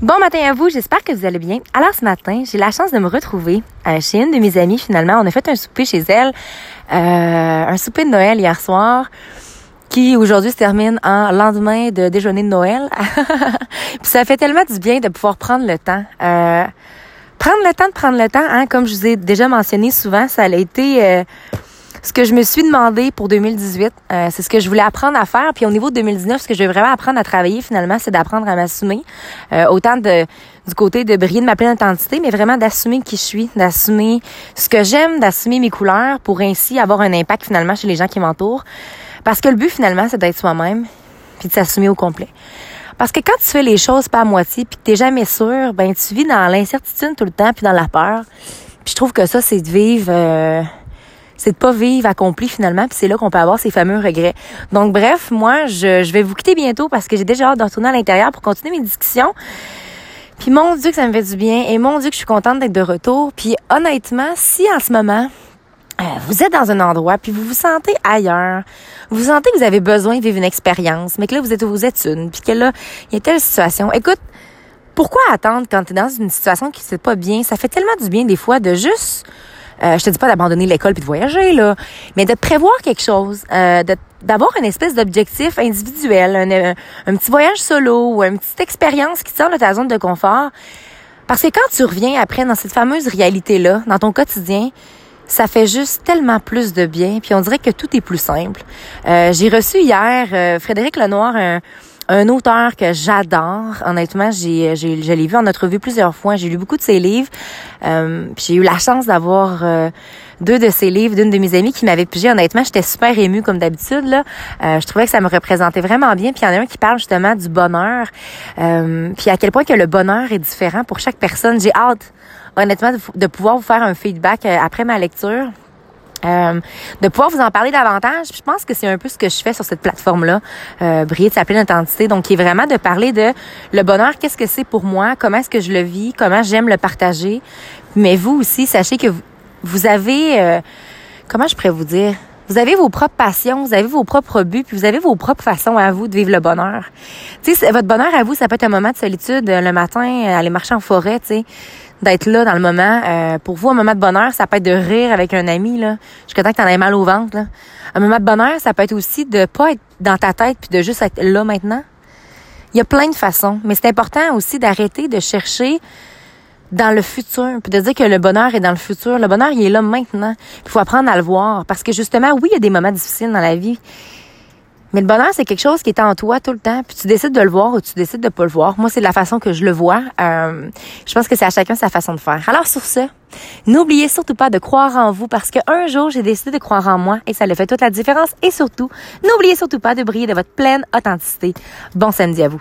Bon matin à vous, j'espère que vous allez bien. Alors ce matin, j'ai la chance de me retrouver euh, chez une de mes amies finalement. On a fait un souper chez elle, euh, un souper de Noël hier soir qui aujourd'hui se termine en lendemain de déjeuner de Noël. Puis ça fait tellement du bien de pouvoir prendre le temps. Euh, prendre le temps de prendre le temps, hein, comme je vous ai déjà mentionné souvent, ça a été euh, ce que je me suis demandé pour 2018, euh, c'est ce que je voulais apprendre à faire. Puis au niveau de 2019, ce que je vais vraiment apprendre à travailler finalement, c'est d'apprendre à m'assumer. Euh, autant de du côté de briller de ma pleine identité, mais vraiment d'assumer qui je suis, d'assumer ce que j'aime, d'assumer mes couleurs pour ainsi avoir un impact finalement chez les gens qui m'entourent. Parce que le but finalement, c'est d'être soi-même puis de s'assumer au complet. Parce que quand tu fais les choses pas à moitié puis que t'es jamais sûr, ben tu vis dans l'incertitude tout le temps puis dans la peur. Puis je trouve que ça, c'est de vivre... Euh, c'est de pas vivre accompli finalement, puis c'est là qu'on peut avoir ces fameux regrets. Donc bref, moi, je, je vais vous quitter bientôt parce que j'ai déjà hâte de retourner à l'intérieur pour continuer mes discussions. Puis mon Dieu que ça me fait du bien et mon Dieu que je suis contente d'être de retour. Puis honnêtement, si en ce moment, euh, vous êtes dans un endroit puis vous vous sentez ailleurs, vous sentez que vous avez besoin de vivre une expérience, mais que là vous êtes aux études, puis que là il y a telle situation. Écoute, pourquoi attendre quand tu es dans une situation qui ne pas bien? Ça fait tellement du bien des fois de juste euh, je te dis pas d'abandonner l'école puis de voyager là, mais de prévoir quelque chose, euh, d'avoir une espèce d'objectif individuel, un, un, petit voyage solo ou une petite expérience qui sort de ta zone de confort. Parce que quand tu reviens après dans cette fameuse réalité là, dans ton quotidien, ça fait juste tellement plus de bien, puis on dirait que tout est plus simple. Euh, j'ai reçu hier euh, Frédéric Lenoir, un, un auteur que j'adore. Honnêtement, j'ai, j'ai, je l'ai vu en notre revue plusieurs fois. J'ai lu beaucoup de ses livres. Euh, j'ai eu la chance d'avoir euh, deux de ses livres d'une de mes amies qui m'avait pigé. Honnêtement, j'étais super émue comme d'habitude. Là, euh, je trouvais que ça me représentait vraiment bien. Puis il y en a un qui parle justement du bonheur. puis à quel point que le bonheur est différent pour chaque personne. J'ai hâte, honnêtement, de pouvoir vous faire un feedback après ma lecture. Euh, de pouvoir vous en parler davantage. Je pense que c'est un peu ce que je fais sur cette plateforme-là, euh, briller de sa pleine identité. Donc, qui est vraiment de parler de le bonheur, qu'est-ce que c'est pour moi, comment est-ce que je le vis, comment j'aime le partager. Mais vous aussi, sachez que vous, avez, euh, comment je pourrais vous dire, vous avez vos propres passions, vous avez vos propres buts, puis vous avez vos propres façons à vous de vivre le bonheur. Tu sais, votre bonheur à vous, ça peut être un moment de solitude le matin, aller marcher en forêt, tu sais d'être là dans le moment. Euh, pour vous, un moment de bonheur, ça peut être de rire avec un ami, là, jusqu'à temps que t'en aies mal au ventre. Là. Un moment de bonheur, ça peut être aussi de pas être dans ta tête puis de juste être là maintenant. Il y a plein de façons, mais c'est important aussi d'arrêter de chercher dans le futur, puis de dire que le bonheur est dans le futur. Le bonheur, il est là maintenant. Il faut apprendre à le voir, parce que justement, oui, il y a des moments difficiles dans la vie, mais le bonheur, c'est quelque chose qui est en toi tout le temps. Puis tu décides de le voir ou tu décides de pas le voir. Moi, c'est de la façon que je le vois. Euh, je pense que c'est à chacun sa façon de faire. Alors sur ce, n'oubliez surtout pas de croire en vous parce qu'un jour, j'ai décidé de croire en moi et ça le fait toute la différence. Et surtout, n'oubliez surtout pas de briller de votre pleine authenticité. Bon samedi à vous.